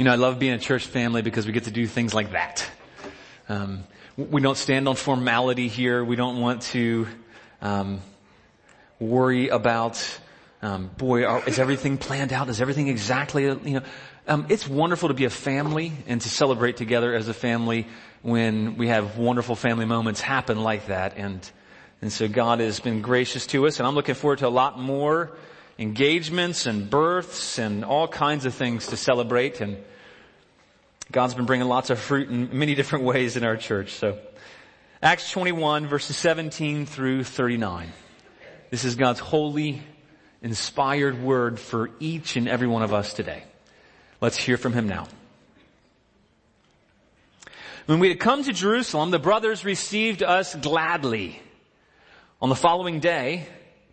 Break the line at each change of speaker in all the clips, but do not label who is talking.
You know, I love being a church family because we get to do things like that. Um, we don't stand on formality here. We don't want to um, worry about, um, boy, are, is everything planned out? Is everything exactly, you know? Um, it's wonderful to be a family and to celebrate together as a family when we have wonderful family moments happen like that. And and so God has been gracious to us, and I'm looking forward to a lot more engagements and births and all kinds of things to celebrate. And God's been bringing lots of fruit in many different ways in our church. So, Acts 21 verses 17 through 39. This is God's holy, inspired word for each and every one of us today. Let's hear from Him now. When we had come to Jerusalem, the brothers received us gladly. On the following day,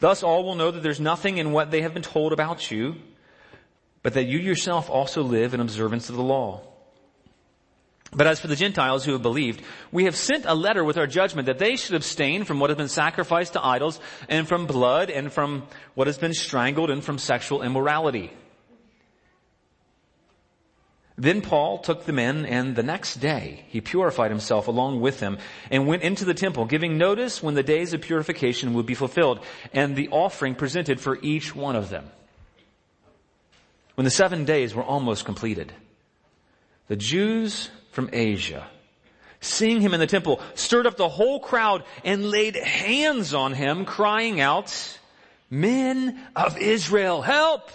Thus all will know that there's nothing in what they have been told about you, but that you yourself also live in observance of the law. But as for the Gentiles who have believed, we have sent a letter with our judgment that they should abstain from what has been sacrificed to idols and from blood and from what has been strangled and from sexual immorality. Then Paul took them in and the next day he purified himself along with them and went into the temple giving notice when the days of purification would be fulfilled and the offering presented for each one of them. When the seven days were almost completed, the Jews from Asia, seeing him in the temple, stirred up the whole crowd and laid hands on him crying out, men of Israel, help!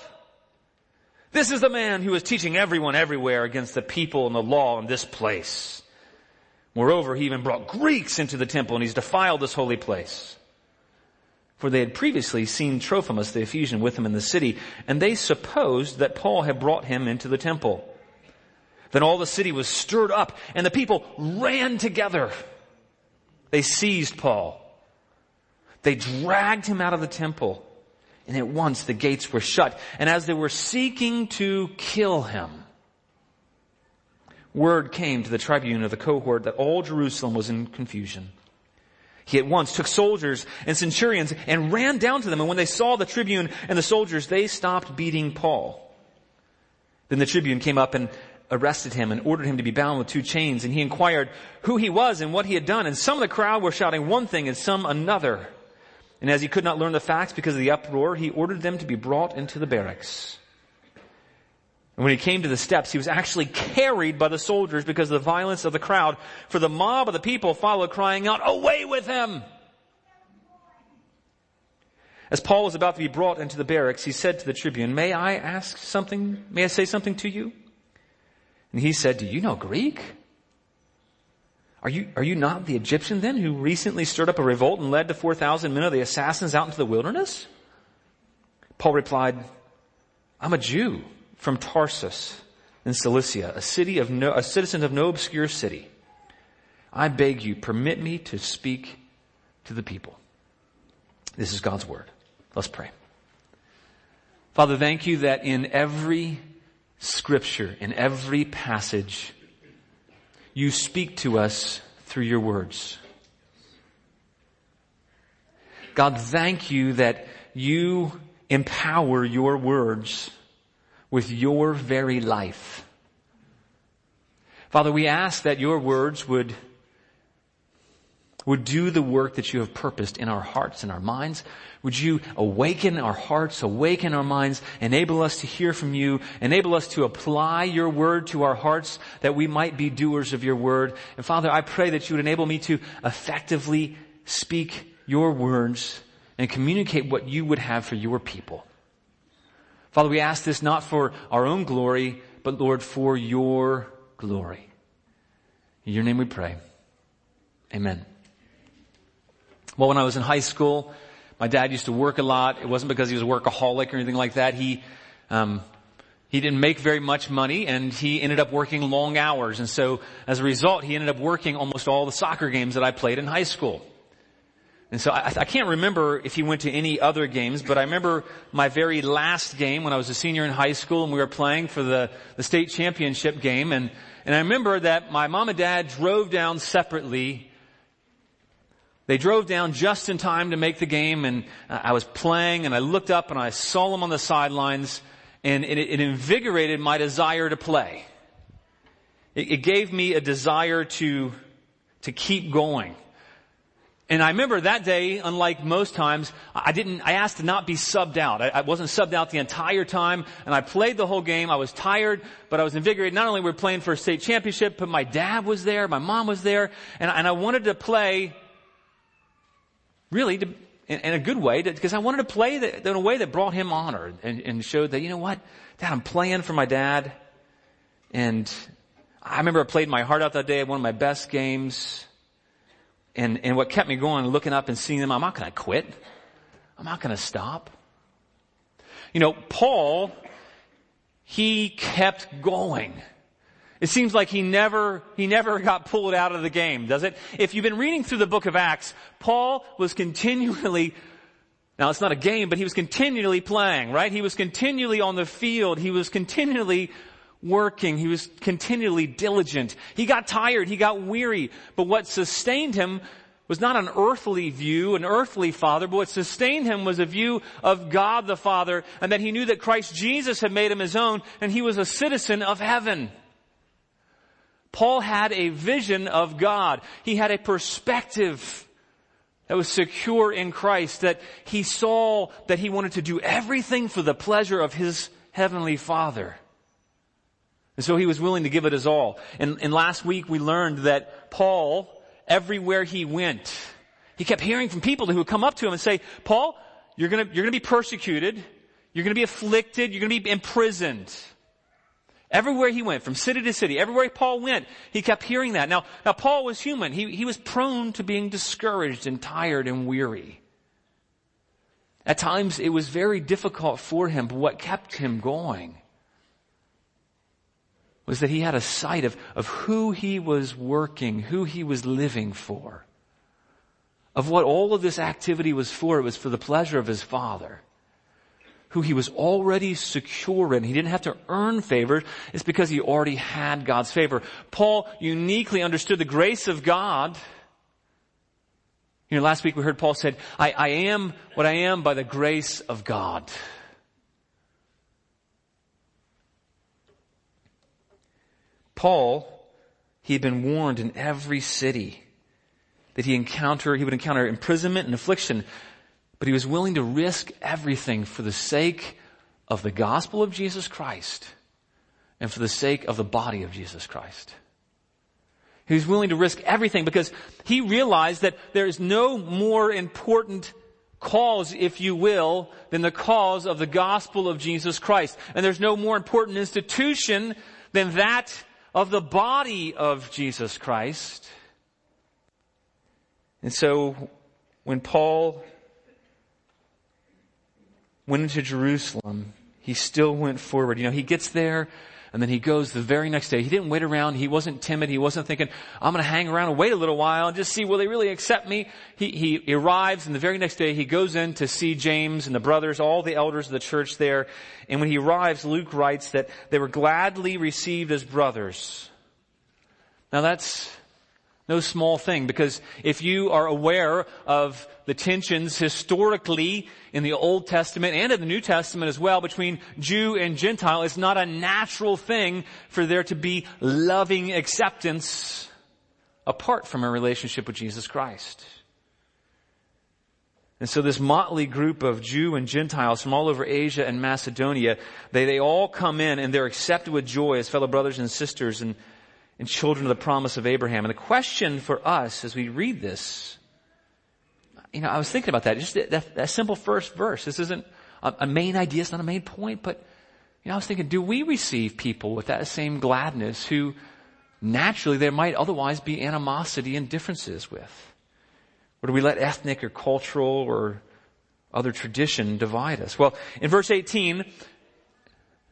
This is the man who is teaching everyone everywhere against the people and the law in this place. Moreover, he even brought Greeks into the temple and he's defiled this holy place. For they had previously seen Trophimus the Ephesian with him in the city, and they supposed that Paul had brought him into the temple. Then all the city was stirred up, and the people ran together. They seized Paul. They dragged him out of the temple and at once the gates were shut. And as they were seeking to kill him, word came to the tribune of the cohort that all Jerusalem was in confusion. He at once took soldiers and centurions and ran down to them. And when they saw the tribune and the soldiers, they stopped beating Paul. Then the tribune came up and arrested him and ordered him to be bound with two chains. And he inquired who he was and what he had done. And some of the crowd were shouting one thing and some another. And as he could not learn the facts because of the uproar, he ordered them to be brought into the barracks. And when he came to the steps, he was actually carried by the soldiers because of the violence of the crowd, for the mob of the people followed crying out, away with him! As Paul was about to be brought into the barracks, he said to the tribune, may I ask something? May I say something to you? And he said, do you know Greek? Are you, are you not the Egyptian then who recently stirred up a revolt and led the 4,000 men of the assassins out into the wilderness? Paul replied, I'm a Jew from Tarsus in Cilicia, a city of no, a citizen of no obscure city. I beg you, permit me to speak to the people. This is God's word. Let's pray. Father, thank you that in every scripture, in every passage, you speak to us through your words. God, thank you that you empower your words with your very life. Father, we ask that your words would would do the work that you have purposed in our hearts and our minds. Would you awaken our hearts, awaken our minds, enable us to hear from you, enable us to apply your word to our hearts that we might be doers of your word. And Father, I pray that you would enable me to effectively speak your words and communicate what you would have for your people. Father, we ask this not for our own glory, but Lord, for your glory. In your name we pray. Amen. Well, when I was in high school, my dad used to work a lot. It wasn't because he was a workaholic or anything like that. He, um, he didn't make very much money and he ended up working long hours. And so as a result, he ended up working almost all the soccer games that I played in high school. And so I, I, can't remember if he went to any other games, but I remember my very last game when I was a senior in high school and we were playing for the, the state championship game. And, and I remember that my mom and dad drove down separately they drove down just in time to make the game and I was playing and I looked up and I saw them on the sidelines and it, it invigorated my desire to play. It, it, gave me a desire to, to keep going. And I remember that day, unlike most times, I didn't, I asked to not be subbed out. I, I, wasn't subbed out the entire time, and I played the whole game. I was tired, but I was invigorated. Not only were we playing for a state championship, but my dad was there, my mom was there, and, and I wanted to play really to, in, in, a good way because I wanted to play in a way that brought him honor and, and showed that, you know what, dad, I'm playing for my dad. And I remember I played my heart out that day one of my best games. And, and what kept me going, looking up and seeing them, I'm not going to quit. I'm not going to stop. You know, Paul, he kept going. It seems like he never, he never got pulled out of the game, does it? If you've been reading through the book of Acts, Paul was continually, now it's not a game, but he was continually playing, right? He was continually on the field. He was continually working. He was continually diligent. He got tired. He got weary. But what sustained him was not an earthly view, an earthly father, but what sustained him was a view of God the Father and that he knew that Christ Jesus had made him his own and he was a citizen of heaven. Paul had a vision of God. He had a perspective that was secure in Christ, that he saw that he wanted to do everything for the pleasure of his heavenly Father. And so he was willing to give it his all. And, and last week we learned that Paul, everywhere he went, he kept hearing from people who would come up to him and say, Paul, you're gonna, you're gonna be persecuted. You're gonna be afflicted. You're gonna be imprisoned. Everywhere he went, from city to city, everywhere Paul went, he kept hearing that. Now, now Paul was human. He, he was prone to being discouraged and tired and weary. At times it was very difficult for him, but what kept him going was that he had a sight of, of who he was working, who he was living for, of what all of this activity was for. It was for the pleasure of his father who he was already secure in. He didn't have to earn favor. It's because he already had God's favor. Paul uniquely understood the grace of God. You know, last week we heard Paul said, I, I am what I am by the grace of God. Paul, he had been warned in every city that he encounter, he would encounter imprisonment and affliction but he was willing to risk everything for the sake of the gospel of Jesus Christ and for the sake of the body of Jesus Christ. He was willing to risk everything because he realized that there is no more important cause, if you will, than the cause of the gospel of Jesus Christ. And there's no more important institution than that of the body of Jesus Christ. And so when Paul went into Jerusalem, he still went forward. You know, he gets there and then he goes the very next day. He didn't wait around. He wasn't timid. He wasn't thinking, I'm going to hang around and wait a little while and just see, will they really accept me? He, he arrives and the very next day he goes in to see James and the brothers, all the elders of the church there. And when he arrives, Luke writes that they were gladly received as brothers. Now that's no small thing because if you are aware of the tensions historically in the Old Testament and in the New Testament as well between Jew and Gentile, it's not a natural thing for there to be loving acceptance apart from a relationship with Jesus Christ. And so this motley group of Jew and Gentiles from all over Asia and Macedonia, they, they all come in and they're accepted with joy as fellow brothers and sisters and, and children of the promise of Abraham. And the question for us as we read this, you know, I was thinking about that, just that, that, simple first verse. This isn't a, a main idea, it's not a main point, but you know, I was thinking, do we receive people with that same gladness who naturally there might otherwise be animosity and differences with? Or do we let ethnic or cultural or other tradition divide us? Well, in verse 18,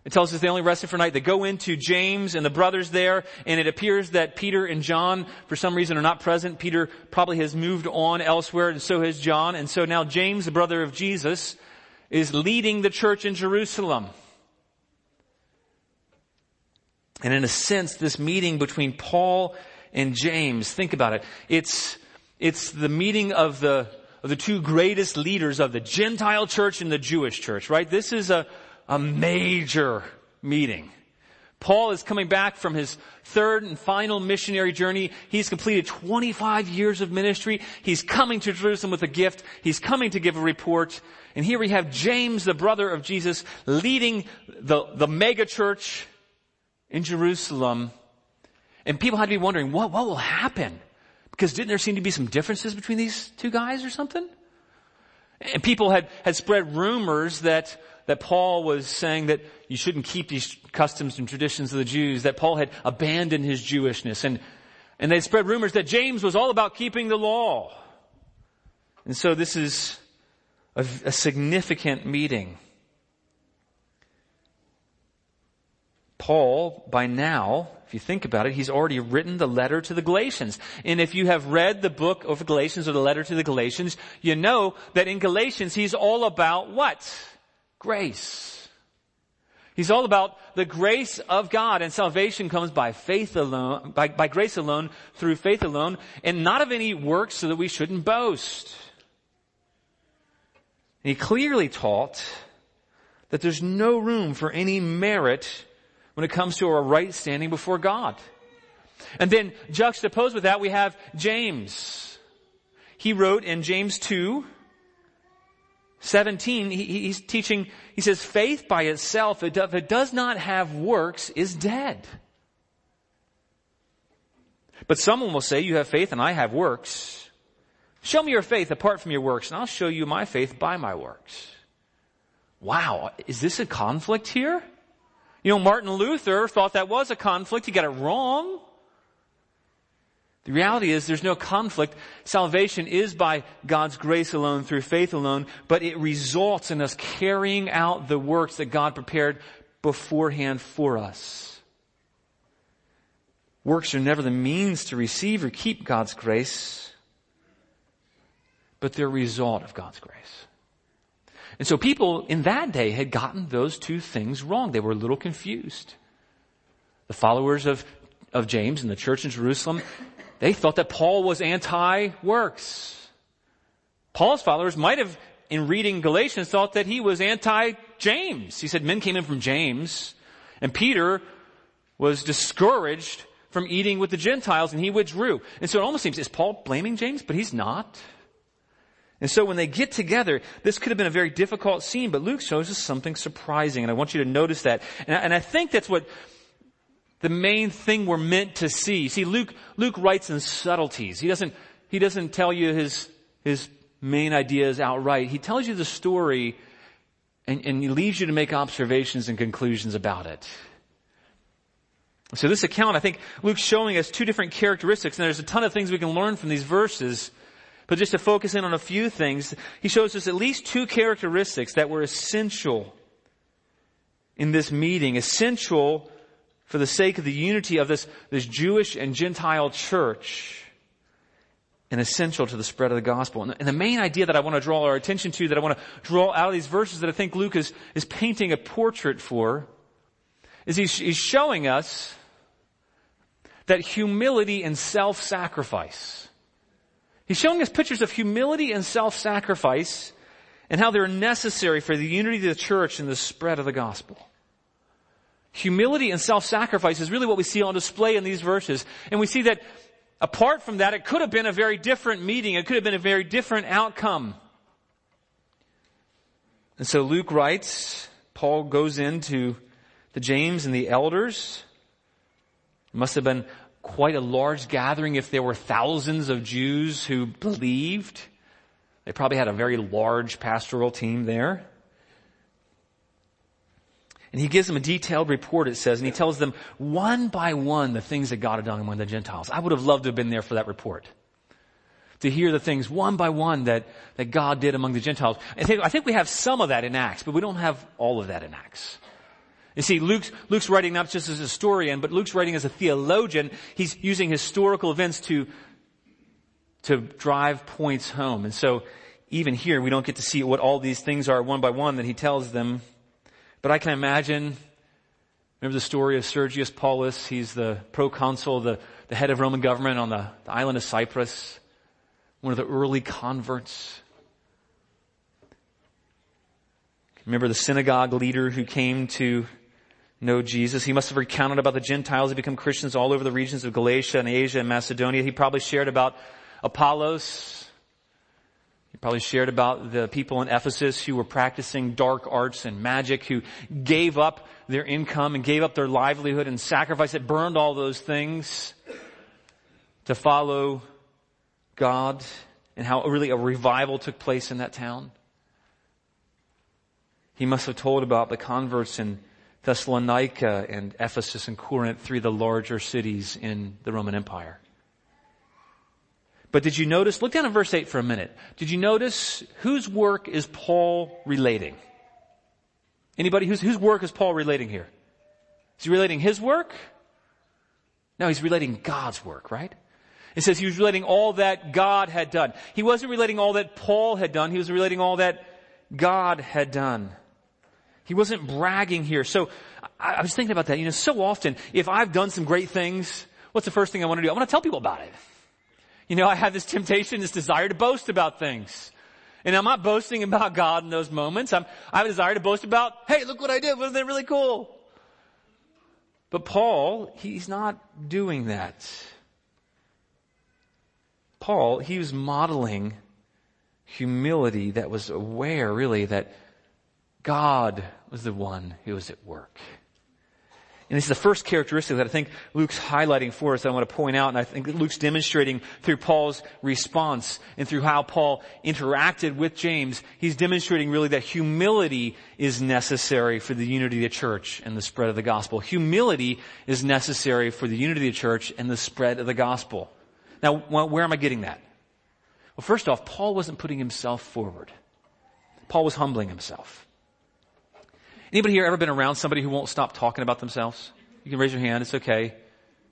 it tells us they only rested for night. They go into James and the brothers there, and it appears that Peter and John, for some reason, are not present. Peter probably has moved on elsewhere, and so has John. And so now James, the brother of Jesus, is leading the church in Jerusalem. And in a sense, this meeting between Paul and James, think about it. It's it's the meeting of the, of the two greatest leaders of the Gentile church and the Jewish church, right? This is a, a major meeting. Paul is coming back from his third and final missionary journey. He's completed 25 years of ministry. He's coming to Jerusalem with a gift. He's coming to give a report. And here we have James, the brother of Jesus, leading the, the mega church in Jerusalem. And people had to be wondering, what, what will happen? Because didn't there seem to be some differences between these two guys or something? And people had, had spread rumors that, that Paul was saying that you shouldn't keep these customs and traditions of the Jews, that Paul had abandoned his Jewishness. And, and they spread rumors that James was all about keeping the law. And so this is a, a significant meeting. Paul, by now, if you think about it, he's already written the letter to the Galatians. And if you have read the book of Galatians or the letter to the Galatians, you know that in Galatians he's all about what? Grace. He's all about the grace of God and salvation comes by faith alone, by, by grace alone, through faith alone, and not of any works so that we shouldn't boast. And he clearly taught that there's no room for any merit when it comes to our right standing before God. And then juxtaposed with that, we have James. He wrote in James 2, 17, he, he's teaching, he says, faith by itself, if it does not have works, is dead. But someone will say, you have faith and I have works. Show me your faith apart from your works and I'll show you my faith by my works. Wow, is this a conflict here? You know, Martin Luther thought that was a conflict. He got it wrong. The reality is there's no conflict. Salvation is by God's grace alone, through faith alone, but it results in us carrying out the works that God prepared beforehand for us. Works are never the means to receive or keep God's grace, but they're a result of God's grace. And so people in that day had gotten those two things wrong. They were a little confused. The followers of, of James and the church in Jerusalem, they thought that Paul was anti-works. Paul's followers might have, in reading Galatians, thought that he was anti-James. He said men came in from James, and Peter was discouraged from eating with the Gentiles, and he withdrew. And so it almost seems, is Paul blaming James? But he's not. And so when they get together, this could have been a very difficult scene, but Luke shows us something surprising, and I want you to notice that. And I, and I think that's what the main thing we're meant to see. See, Luke, Luke writes in subtleties. He doesn't, he doesn't tell you his, his main ideas outright. He tells you the story and, and he leaves you to make observations and conclusions about it. So this account, I think Luke's showing us two different characteristics, and there's a ton of things we can learn from these verses. But just to focus in on a few things, he shows us at least two characteristics that were essential in this meeting, essential for the sake of the unity of this, this Jewish and Gentile church, and essential to the spread of the gospel. And the main idea that I want to draw our attention to, that I want to draw out of these verses that I think Luke is, is painting a portrait for, is he's, he's showing us that humility and self-sacrifice He's showing us pictures of humility and self-sacrifice and how they're necessary for the unity of the church and the spread of the gospel. Humility and self-sacrifice is really what we see on display in these verses. And we see that apart from that, it could have been a very different meeting. It could have been a very different outcome. And so Luke writes, Paul goes into the James and the elders. It must have been quite a large gathering if there were thousands of Jews who believed. They probably had a very large pastoral team there. And he gives them a detailed report, it says, and he tells them one by one the things that God had done among the Gentiles. I would have loved to have been there for that report. To hear the things one by one that, that God did among the Gentiles. I think, I think we have some of that in Acts, but we don't have all of that in Acts. You see, Luke's, Luke's writing not just as a historian, but Luke's writing as a theologian. He's using historical events to, to drive points home. And so, even here, we don't get to see what all these things are one by one that he tells them but I can imagine, remember the story of Sergius Paulus? He's the proconsul, the, the head of Roman government on the, the island of Cyprus, one of the early converts. Remember the synagogue leader who came to know Jesus. He must have recounted about the Gentiles who become Christians all over the regions of Galatia and Asia and Macedonia. He probably shared about Apollos, he probably shared about the people in Ephesus who were practicing dark arts and magic, who gave up their income and gave up their livelihood and sacrificed it, burned all those things to follow God and how really a revival took place in that town. He must have told about the converts in Thessalonica and Ephesus and Corinth, three of the larger cities in the Roman Empire. But did you notice, look down at verse 8 for a minute. Did you notice whose work is Paul relating? Anybody whose, whose work is Paul relating here? Is he relating his work? No, he's relating God's work, right? It says he was relating all that God had done. He wasn't relating all that Paul had done. He was relating all that God had done. He wasn't bragging here. So I, I was thinking about that. You know, so often, if I've done some great things, what's the first thing I want to do? I want to tell people about it. You know, I have this temptation, this desire to boast about things. And I'm not boasting about God in those moments. I'm, I have a desire to boast about, hey, look what I did. Wasn't that really cool? But Paul, he's not doing that. Paul, he was modeling humility that was aware, really, that God was the one who was at work. And this is the first characteristic that I think Luke's highlighting for us that I want to point out, and I think Luke's demonstrating through Paul's response and through how Paul interacted with James. He's demonstrating really that humility is necessary for the unity of the church and the spread of the gospel. Humility is necessary for the unity of the church and the spread of the gospel. Now, where am I getting that? Well, first off, Paul wasn't putting himself forward. Paul was humbling himself. Anybody here ever been around somebody who won't stop talking about themselves? You can raise your hand. It's okay.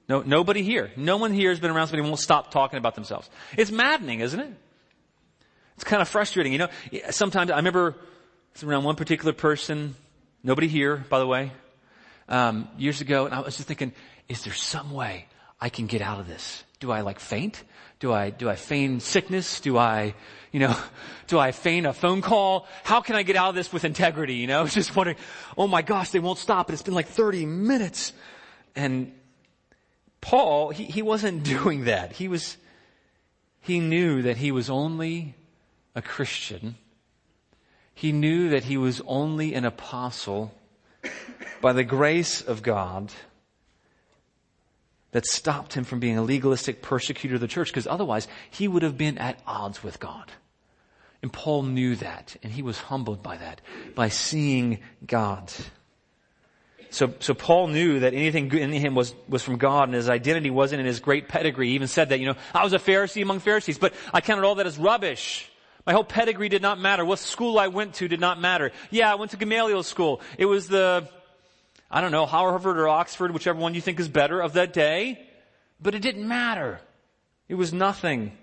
No, nobody here. No one here has been around somebody who won't stop talking about themselves. It's maddening, isn't it? It's kind of frustrating. You know, sometimes I remember around one particular person, nobody here, by the way, um, years ago, and I was just thinking, is there some way I can get out of this? Do I like faint? Do I, do I feign sickness? Do I, you know, do I feign a phone call? How can I get out of this with integrity? You know, just wondering, oh my gosh, they won't stop. It's been like 30 minutes. And Paul, he, he wasn't doing that. He was, he knew that he was only a Christian. He knew that he was only an apostle by the grace of God that stopped him from being a legalistic persecutor of the church because otherwise he would have been at odds with God. And Paul knew that and he was humbled by that, by seeing God. So, so Paul knew that anything good in him was, was from God and his identity wasn't in his great pedigree. He even said that, you know, I was a Pharisee among Pharisees, but I counted all that as rubbish. My whole pedigree did not matter. What school I went to did not matter. Yeah, I went to Gamaliel school. It was the, I don't know, Harvard or Oxford, whichever one you think is better of that day. But it didn't matter. It was nothing.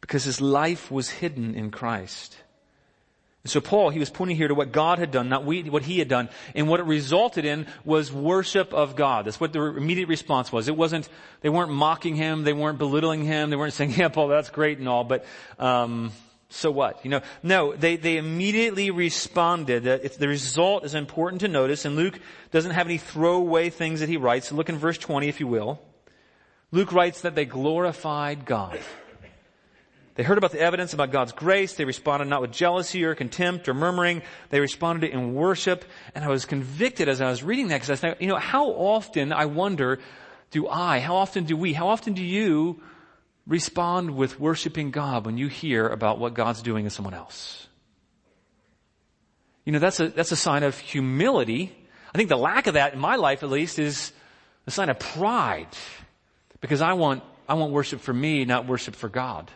Because his life was hidden in Christ. And so Paul, he was pointing here to what God had done, not we, what he had done. And what it resulted in was worship of God. That's what the immediate response was. It wasn't, they weren't mocking him, they weren't belittling him, they weren't saying, yeah, Paul, that's great and all, but, um, so what? You know, no, they, they immediately responded. If the result is important to notice, and Luke doesn't have any throwaway things that he writes. So look in verse 20, if you will. Luke writes that they glorified God. They heard about the evidence about God's grace. They responded not with jealousy or contempt or murmuring. They responded in worship. And I was convicted as I was reading that because I thought, you know, how often, I wonder, do I, how often do we, how often do you respond with worshiping God when you hear about what God's doing in someone else. You know, that's a, that's a sign of humility. I think the lack of that in my life at least is a sign of pride. Because I want, I want worship for me, not worship for God.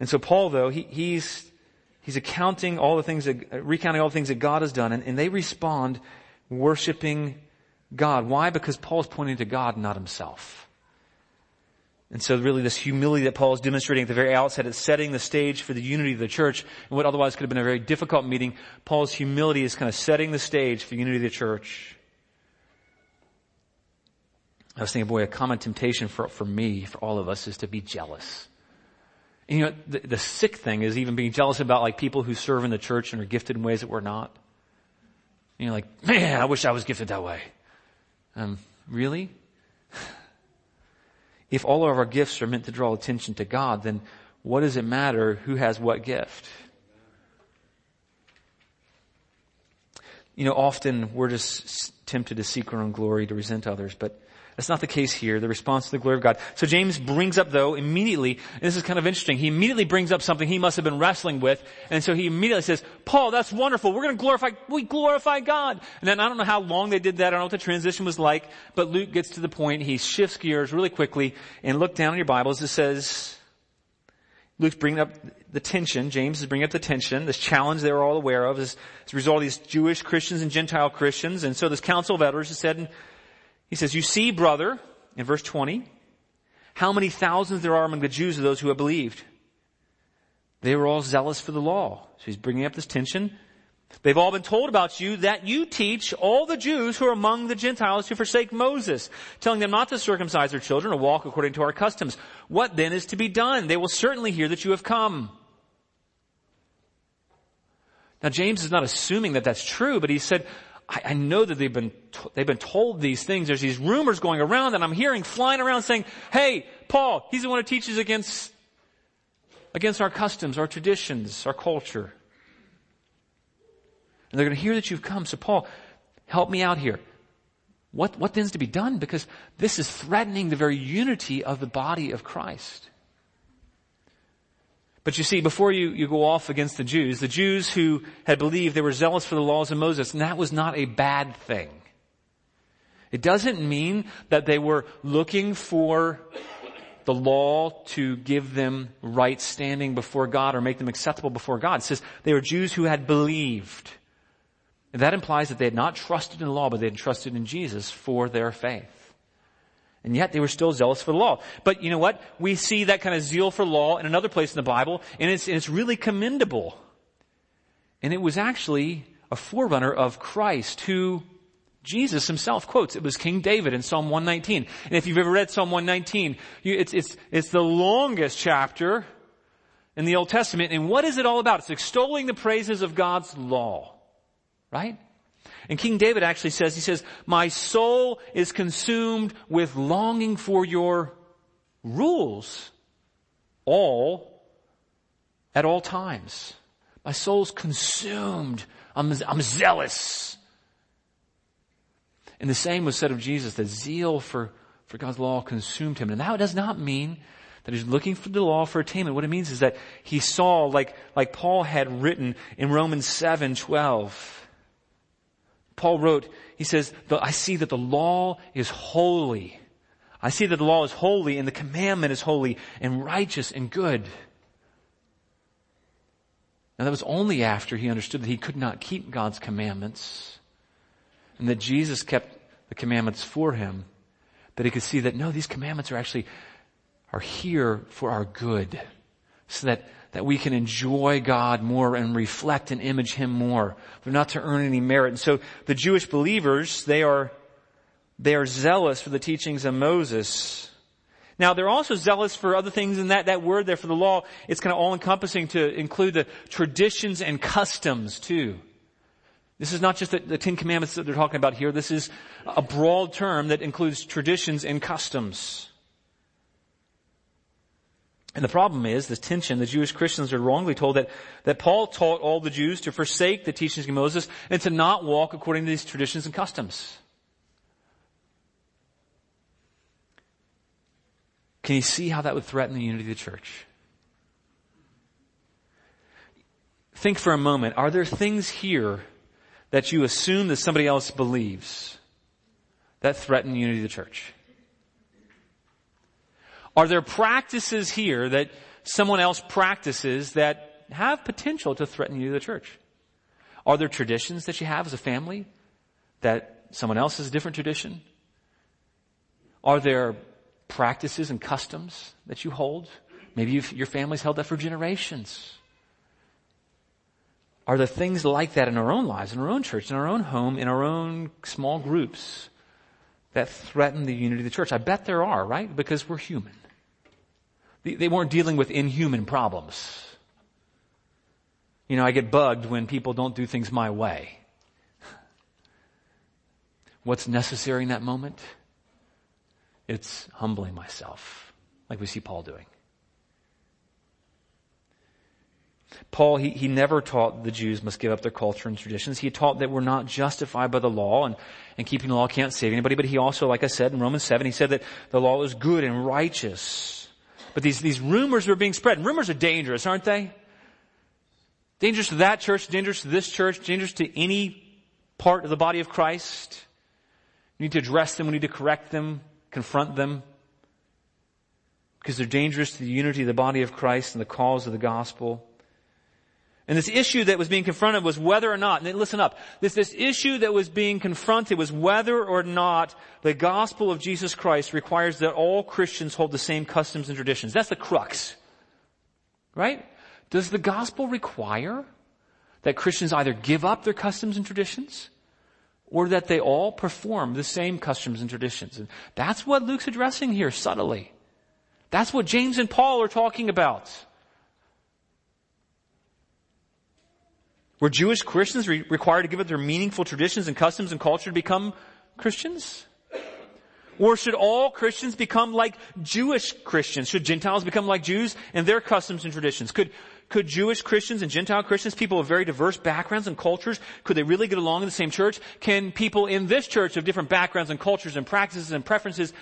And so Paul though, he, he's, he's accounting all the things that, recounting all the things that God has done and, and they respond worshiping God. Why? Because Paul is pointing to God, not himself. And so really this humility that Paul is demonstrating at the very outset is setting the stage for the unity of the church. And what otherwise could have been a very difficult meeting, Paul's humility is kind of setting the stage for the unity of the church. I was thinking, boy, a common temptation for, for me, for all of us, is to be jealous. And you know, the, the sick thing is even being jealous about like people who serve in the church and are gifted in ways that we're not. And you're like, man, I wish I was gifted that way. Um, really? If all of our gifts are meant to draw attention to God, then what does it matter who has what gift? You know, often we're just tempted to seek our own glory, to resent others, but that's not the case here, the response to the glory of God. So James brings up though immediately, this is kind of interesting, he immediately brings up something he must have been wrestling with, and so he immediately says, Paul, that's wonderful, we're gonna glorify, we glorify God. And then I don't know how long they did that, I don't know what the transition was like, but Luke gets to the point, he shifts gears really quickly, and look down in your Bibles, it says, Luke's bringing up the tension, James is bringing up the tension, this challenge they were all aware of as, a result of these Jewish Christians and Gentile Christians, and so this council of elders has said, he says, you see, brother, in verse 20, how many thousands there are among the Jews of those who have believed. They were all zealous for the law. So he's bringing up this tension. They've all been told about you that you teach all the Jews who are among the Gentiles to forsake Moses, telling them not to circumcise their children or walk according to our customs. What then is to be done? They will certainly hear that you have come. Now James is not assuming that that's true, but he said, I, I know that they've been, they've been told these things. There's these rumors going around and I'm hearing flying around saying, hey, Paul, he's the one who teaches against, against our customs, our traditions, our culture. And they're going to hear that you've come. So Paul, help me out here. What, what then's to be done? Because this is threatening the very unity of the body of Christ. But you see, before you, you go off against the Jews, the Jews who had believed they were zealous for the laws of Moses, and that was not a bad thing. It doesn't mean that they were looking for the law to give them right standing before God or make them acceptable before God. It says they were Jews who had believed. And that implies that they had not trusted in the law, but they had trusted in Jesus for their faith. And yet they were still zealous for the law. But you know what? We see that kind of zeal for law in another place in the Bible, and it's, it's really commendable. And it was actually a forerunner of Christ who Jesus himself quotes. It was King David in Psalm 119. And if you've ever read Psalm 119, you, it's, it's, it's the longest chapter in the Old Testament. And what is it all about? It's extolling the praises of God's law. Right? And King David actually says, he says, my soul is consumed with longing for your rules all at all times. My soul's consumed. I'm, I'm zealous. And the same was said of Jesus, that zeal for, for God's law consumed him. And that does not mean that he's looking for the law for attainment. What it means is that he saw, like, like Paul had written in Romans 7, 12, Paul wrote, he says, I see that the law is holy. I see that the law is holy and the commandment is holy and righteous and good. Now that was only after he understood that he could not keep God's commandments and that Jesus kept the commandments for him that he could see that no, these commandments are actually, are here for our good so that that we can enjoy God more and reflect and image Him more. They're not to earn any merit. And so the Jewish believers, they are, they are zealous for the teachings of Moses. Now, they're also zealous for other things and that, that word there for the law, it's kind of all encompassing to include the traditions and customs too. This is not just the, the Ten Commandments that they're talking about here. This is a broad term that includes traditions and customs. And the problem is this tension. The Jewish Christians are wrongly told that, that Paul taught all the Jews to forsake the teachings of Moses and to not walk according to these traditions and customs. Can you see how that would threaten the unity of the church? Think for a moment. Are there things here that you assume that somebody else believes that threaten the unity of the church? Are there practices here that someone else practices that have potential to threaten you to the church? Are there traditions that you have as a family that someone else has a different tradition? Are there practices and customs that you hold? Maybe your family's held that for generations. Are there things like that in our own lives, in our own church, in our own home, in our own small groups that threaten the unity of the church? I bet there are, right? Because we're human. They weren't dealing with inhuman problems. You know, I get bugged when people don't do things my way. What's necessary in that moment? It's humbling myself, like we see Paul doing. Paul, he, he never taught the Jews must give up their culture and traditions. He taught that we're not justified by the law and, and keeping the law can't save anybody. But he also, like I said in Romans 7, he said that the law is good and righteous. But these, these rumors were being spread. And rumors are dangerous, aren't they? Dangerous to that church, dangerous to this church, dangerous to any part of the body of Christ. We need to address them, we need to correct them, confront them. Because they're dangerous to the unity of the body of Christ and the cause of the gospel. And this issue that was being confronted was whether or not, and listen up, this, this issue that was being confronted was whether or not the gospel of Jesus Christ requires that all Christians hold the same customs and traditions. That's the crux. Right? Does the gospel require that Christians either give up their customs and traditions or that they all perform the same customs and traditions? And that's what Luke's addressing here subtly. That's what James and Paul are talking about. Were Jewish Christians re- required to give up their meaningful traditions and customs and culture to become Christians? Or should all Christians become like Jewish Christians? Should Gentiles become like Jews and their customs and traditions? Could, could Jewish Christians and Gentile Christians, people of very diverse backgrounds and cultures, could they really get along in the same church? Can people in this church of different backgrounds and cultures and practices and preferences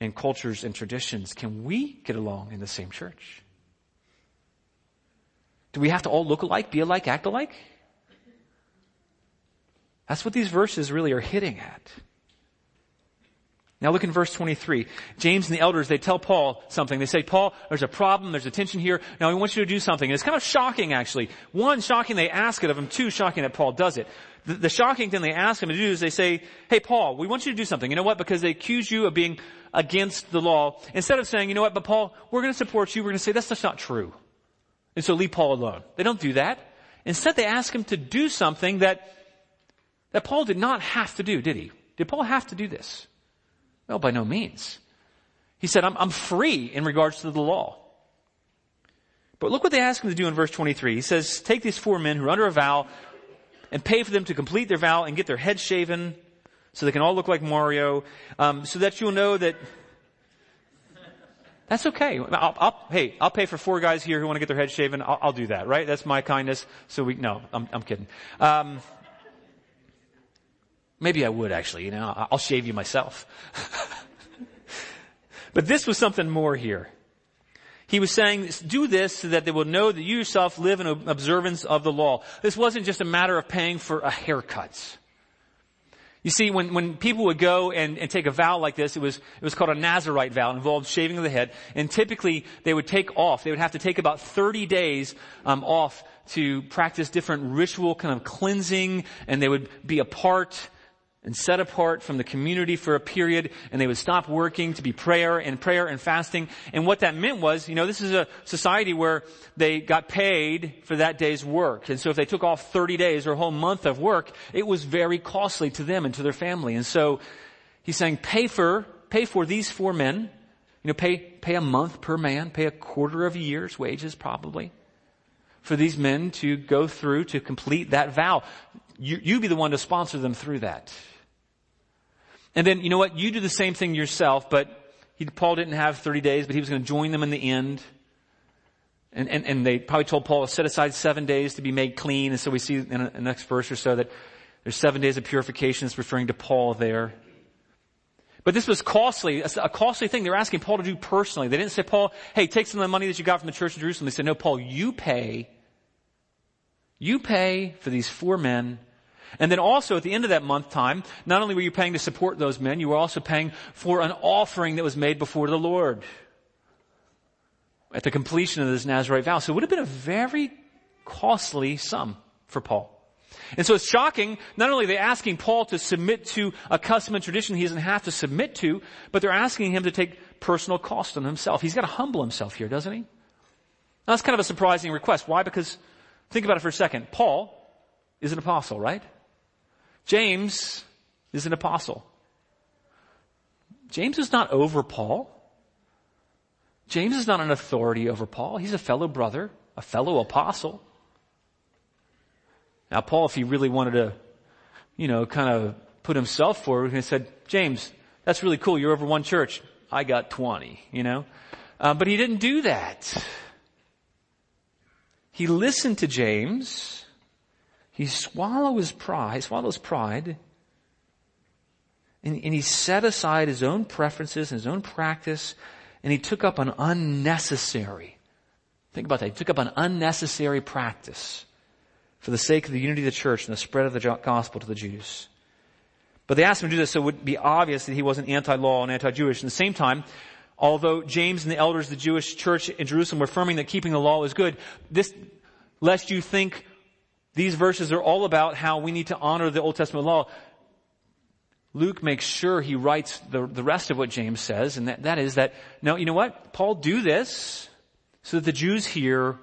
and cultures and traditions, can we get along in the same church? Do we have to all look alike, be alike, act alike? That's what these verses really are hitting at. Now look in verse 23. James and the elders, they tell Paul something. They say, Paul, there's a problem, there's a tension here. Now we want you to do something. And it's kind of shocking actually. One, shocking they ask it of him. Two, shocking that Paul does it. The, the shocking thing they ask him to do is they say, hey Paul, we want you to do something. You know what? Because they accuse you of being against the law. Instead of saying, you know what, but Paul, we're going to support you, we're going to say that's just not true. And so leave Paul alone. They don't do that. Instead, they ask him to do something that, that Paul did not have to do, did he? Did Paul have to do this? No, by no means. He said, I'm, I'm free in regards to the law. But look what they ask him to do in verse 23. He says, take these four men who are under a vow and pay for them to complete their vow and get their heads shaven so they can all look like Mario, um, so that you'll know that that's okay. I'll, I'll, hey, I'll pay for four guys here who want to get their head shaven. I'll, I'll do that, right? That's my kindness. So we, no, I'm, I'm kidding. Um, maybe I would actually, you know, I'll shave you myself. but this was something more here. He was saying, do this so that they will know that you yourself live in observance of the law. This wasn't just a matter of paying for a haircut. You see, when, when people would go and, and take a vow like this, it was, it was called a Nazarite vow. It involved shaving of the head. And typically, they would take off. They would have to take about 30 days um, off to practice different ritual kind of cleansing, and they would be apart and set apart from the community for a period and they would stop working to be prayer and prayer and fasting. And what that meant was, you know, this is a society where they got paid for that day's work. And so if they took off 30 days or a whole month of work, it was very costly to them and to their family. And so he's saying pay for, pay for these four men You know, pay, pay a month per man, pay a quarter of a year's wages probably for these men to go through to complete that vow. You, you be the one to sponsor them through that. And then, you know what? You do the same thing yourself, but he, Paul didn't have 30 days, but he was going to join them in the end. And, and, and they probably told Paul to set aside seven days to be made clean. And so we see in the next verse or so that there's seven days of purification. It's referring to Paul there. But this was costly, a costly thing they were asking Paul to do personally. They didn't say, Paul, hey, take some of the money that you got from the church in Jerusalem. They said, no, Paul, you pay. You pay for these four men. And then also at the end of that month time, not only were you paying to support those men, you were also paying for an offering that was made before the Lord at the completion of this Nazarite vow. So it would have been a very costly sum for Paul. And so it's shocking, not only are they asking Paul to submit to a custom and tradition he doesn't have to submit to, but they're asking him to take personal cost on himself. He's got to humble himself here, doesn't he? Now, that's kind of a surprising request. Why? Because, think about it for a second. Paul is an apostle, right? James is an apostle. James is not over Paul. James is not an authority over Paul. He's a fellow brother, a fellow apostle. Now, Paul, if he really wanted to, you know, kind of put himself forward, he said, James, that's really cool. You're over one church. I got 20, you know. Uh, but he didn't do that. He listened to James. He swallowed his pride, swallowed his pride. And, and he set aside his own preferences and his own practice and he took up an unnecessary, think about that, he took up an unnecessary practice for the sake of the unity of the church and the spread of the gospel to the Jews. But they asked him to do this so it would be obvious that he wasn't anti-law and anti-Jewish. At the same time, although James and the elders of the Jewish church in Jerusalem were affirming that keeping the law is good, this, lest you think these verses are all about how we need to honor the Old Testament law, Luke makes sure he writes the, the rest of what James says, and that, that is that, no, you know what? Paul do this so that the Jews here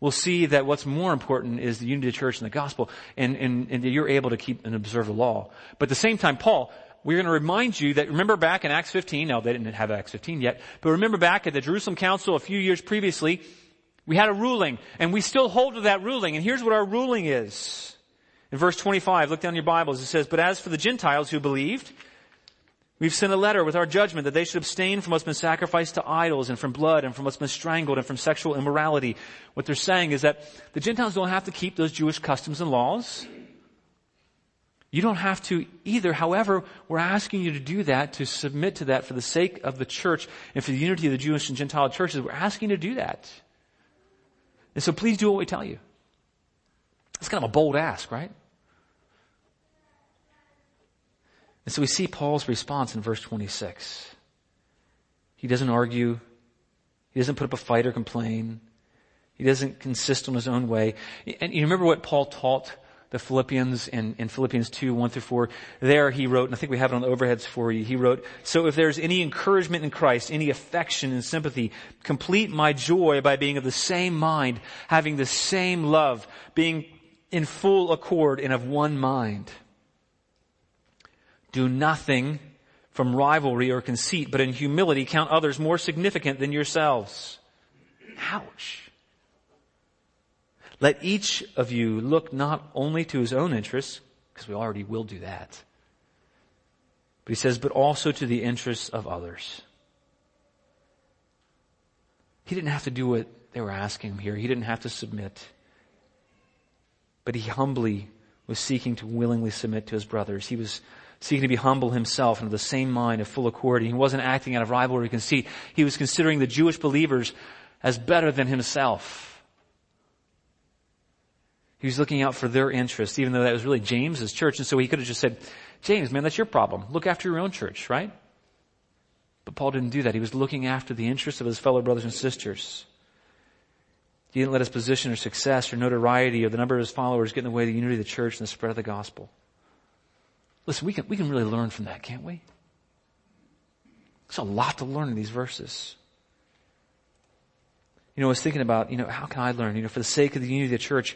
will see that what's more important is the unity of the church and the gospel, and, and, and you're able to keep and observe the law. But at the same time, Paul, we're going to remind you that remember back in Acts 15, now they didn't have Acts 15 yet, but remember back at the Jerusalem Council a few years previously, we had a ruling, and we still hold to that ruling, and here's what our ruling is. In verse 25, look down your Bibles, it says, But as for the Gentiles who believed, We've sent a letter with our judgment that they should abstain from what's been sacrificed to idols and from blood and from what's been strangled and from sexual immorality. What they're saying is that the Gentiles don't have to keep those Jewish customs and laws. You don't have to either. However, we're asking you to do that, to submit to that for the sake of the church and for the unity of the Jewish and Gentile churches. We're asking you to do that. And so please do what we tell you. It's kind of a bold ask, right? And so we see Paul's response in verse 26. He doesn't argue. He doesn't put up a fight or complain. He doesn't consist on his own way. And you remember what Paul taught the Philippians in, in Philippians 2, 1 through 4. There he wrote, and I think we have it on the overheads for you, he wrote, So if there's any encouragement in Christ, any affection and sympathy, complete my joy by being of the same mind, having the same love, being in full accord and of one mind. Do nothing from rivalry or conceit, but in humility count others more significant than yourselves. Ouch. Let each of you look not only to his own interests, because we already will do that, but he says, but also to the interests of others. He didn't have to do what they were asking him here. He didn't have to submit. But he humbly was seeking to willingly submit to his brothers. He was seeking to be humble himself and of the same mind of full accord. He wasn't acting out of rivalry conceit. He was considering the Jewish believers as better than himself. He was looking out for their interests, even though that was really James's church. And so he could have just said, James, man, that's your problem. Look after your own church, right? But Paul didn't do that. He was looking after the interests of his fellow brothers and sisters. He didn't let his position or success or notoriety or the number of his followers get in the way of the unity of the church and the spread of the gospel. Listen, we can, we can really learn from that, can't we? There's a lot to learn in these verses. You know, I was thinking about, you know, how can I learn? You know, for the sake of the unity of the church,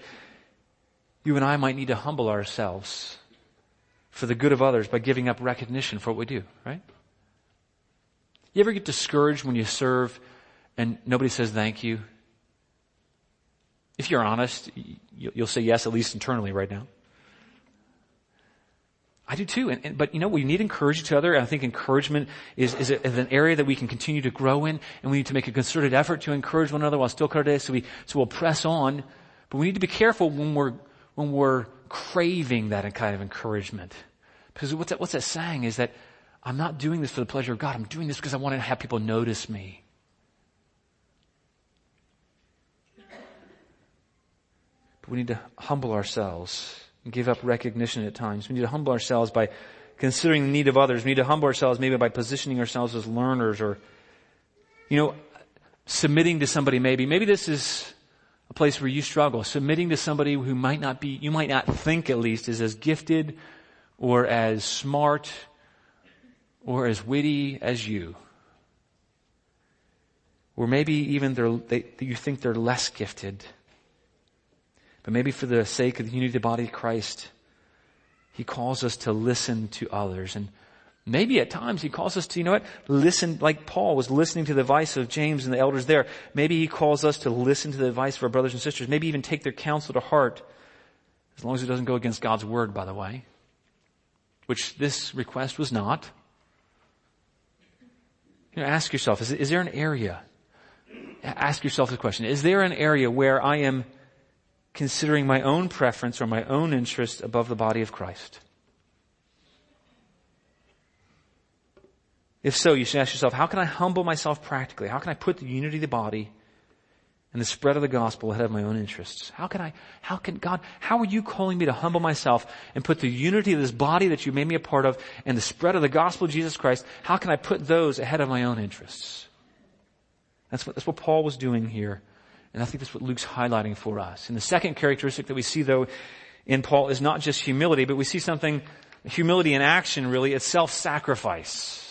you and I might need to humble ourselves for the good of others by giving up recognition for what we do, right? You ever get discouraged when you serve and nobody says thank you? If you're honest, you'll say yes, at least internally right now. I do too. And, and, but you know, we need to encourage each other. And I think encouragement is, is, a, is, an area that we can continue to grow in. And we need to make a concerted effort to encourage one another while still day. So we, so we'll press on. But we need to be careful when we're, when we're craving that kind of encouragement. Because what's that, what's that saying is that I'm not doing this for the pleasure of God. I'm doing this because I want to have people notice me. But we need to humble ourselves and give up recognition at times. We need to humble ourselves by considering the need of others. We need to humble ourselves maybe by positioning ourselves as learners or, you know, submitting to somebody maybe. Maybe this is place where you struggle. Submitting to somebody who might not be, you might not think at least is as gifted or as smart or as witty as you. Or maybe even they, you think they're less gifted. But maybe for the sake of the unity of the body of Christ, He calls us to listen to others. And maybe at times He calls us to, you know what, listen like Paul was listening to the advice of James and the elders there. Maybe He calls us to listen to the advice of our brothers and sisters. Maybe even take their counsel to heart. As long as it doesn't go against God's word, by the way. Which this request was not. You know, ask yourself, is, is there an area? Ask yourself the question, is there an area where I am considering my own preference or my own interest above the body of Christ? If so, you should ask yourself, how can I humble myself practically? How can I put the unity of the body and the spread of the gospel ahead of my own interests? How can I, how can God, how are you calling me to humble myself and put the unity of this body that you made me a part of and the spread of the gospel of Jesus Christ, how can I put those ahead of my own interests? That's what, that's what Paul was doing here and I think that's what Luke's highlighting for us. And the second characteristic that we see though in Paul is not just humility, but we see something, humility in action really, it's self-sacrifice.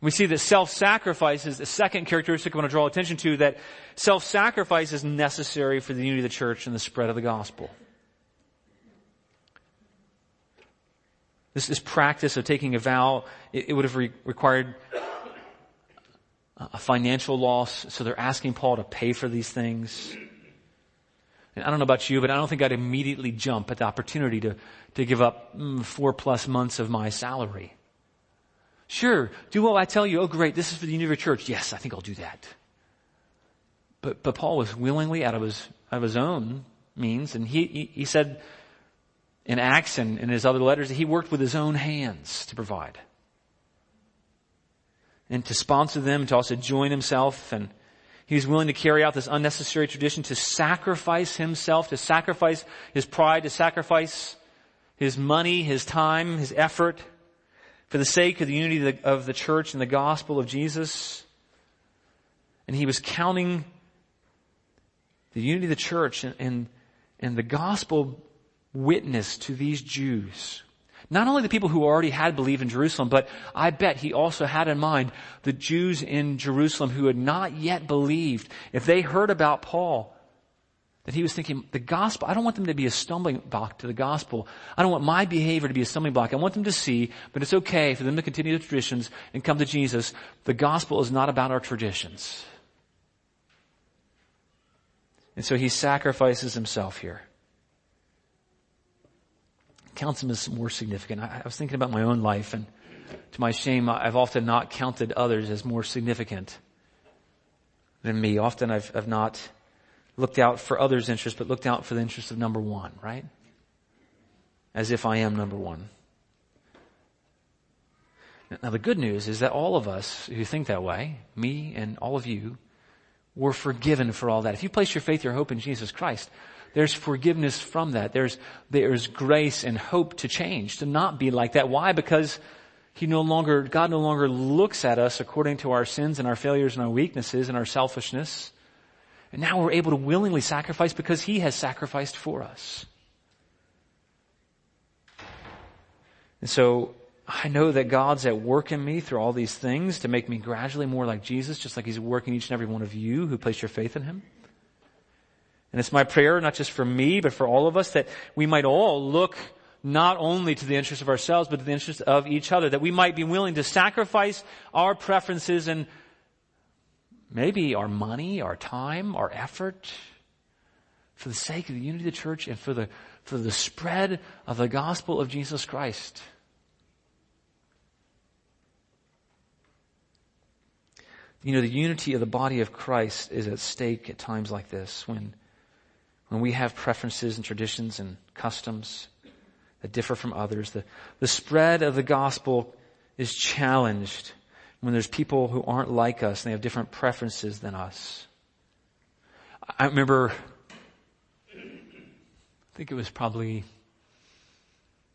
We see that self-sacrifice is the second characteristic I want to draw attention to, that self-sacrifice is necessary for the unity of the church and the spread of the gospel. This, this practice of taking a vow, it, it would have re- required a financial loss, so they're asking Paul to pay for these things. And I don't know about you, but I don't think I'd immediately jump at the opportunity to, to give up mm, four plus months of my salary. Sure, do what I tell you. Oh great, this is for the Unity Church. Yes, I think I'll do that. But, but Paul was willingly out of his, out of his own means, and he, he, he said in Acts and in his other letters that he worked with his own hands to provide and to sponsor them, and to also join himself. And he was willing to carry out this unnecessary tradition to sacrifice himself, to sacrifice his pride, to sacrifice his money, his time, his effort for the sake of the unity of the, church and the gospel of Jesus. And he was counting the unity of the church and, and, and the gospel witness to these Jews not only the people who already had believed in Jerusalem, but I bet he also had in mind the Jews in Jerusalem who had not yet believed. If they heard about Paul, that he was thinking, the gospel, I don't want them to be a stumbling block to the gospel. I don't want my behavior to be a stumbling block. I want them to see that it's okay for them to continue the traditions and come to Jesus. The gospel is not about our traditions. And so he sacrifices himself here counts them as more significant. I, I was thinking about my own life and to my shame, I've often not counted others as more significant than me. Often I've, I've not looked out for others' interests, but looked out for the interest of number one, right? As if I am number one. Now the good news is that all of us who think that way, me and all of you, were forgiven for all that. If you place your faith, your hope in Jesus Christ, there's forgiveness from that. There's, there's grace and hope to change, to not be like that. Why? Because he no longer, God no longer looks at us according to our sins and our failures and our weaknesses and our selfishness. And now we're able to willingly sacrifice because he has sacrificed for us. And so I know that God's at work in me through all these things to make me gradually more like Jesus, just like He's working each and every one of you who place your faith in Him. And it's my prayer, not just for me, but for all of us, that we might all look not only to the interest of ourselves, but to the interest of each other, that we might be willing to sacrifice our preferences and maybe our money, our time, our effort for the sake of the unity of the church and for the, for the spread of the gospel of Jesus Christ. You know, the unity of the body of Christ is at stake at times like this when, when we have preferences and traditions and customs that differ from others. The, the spread of the gospel is challenged when there's people who aren't like us and they have different preferences than us. I remember, I think it was probably